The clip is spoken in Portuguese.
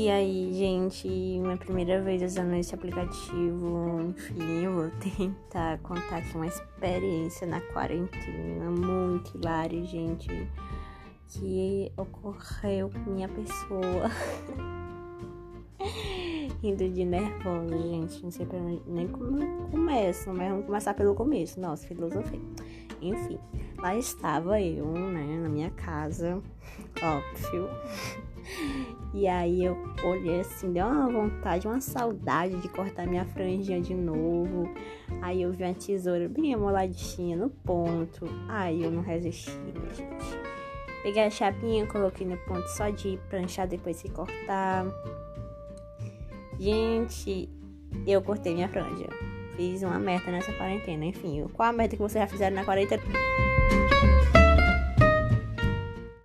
E aí, gente, minha primeira vez usando esse aplicativo, enfim, eu vou tentar contar aqui uma experiência na quarentena muito hilária, gente, que ocorreu com minha pessoa. Rindo de nervosa, gente, não sei pra nem como começa, mas vamos começar pelo começo, nossa, filosofia. Enfim, lá estava eu, né, na minha casa, óbvio. E aí eu olhei assim, deu uma vontade, uma saudade de cortar minha franjinha de novo. Aí eu vi uma tesoura bem amoladinha no ponto. Aí eu não resisti, minha gente. Peguei a chapinha, coloquei no ponto só de pranchar depois de cortar. Gente, eu cortei minha franja. Fiz uma meta nessa quarentena. Enfim, qual a meta que vocês já fizeram na quarentena?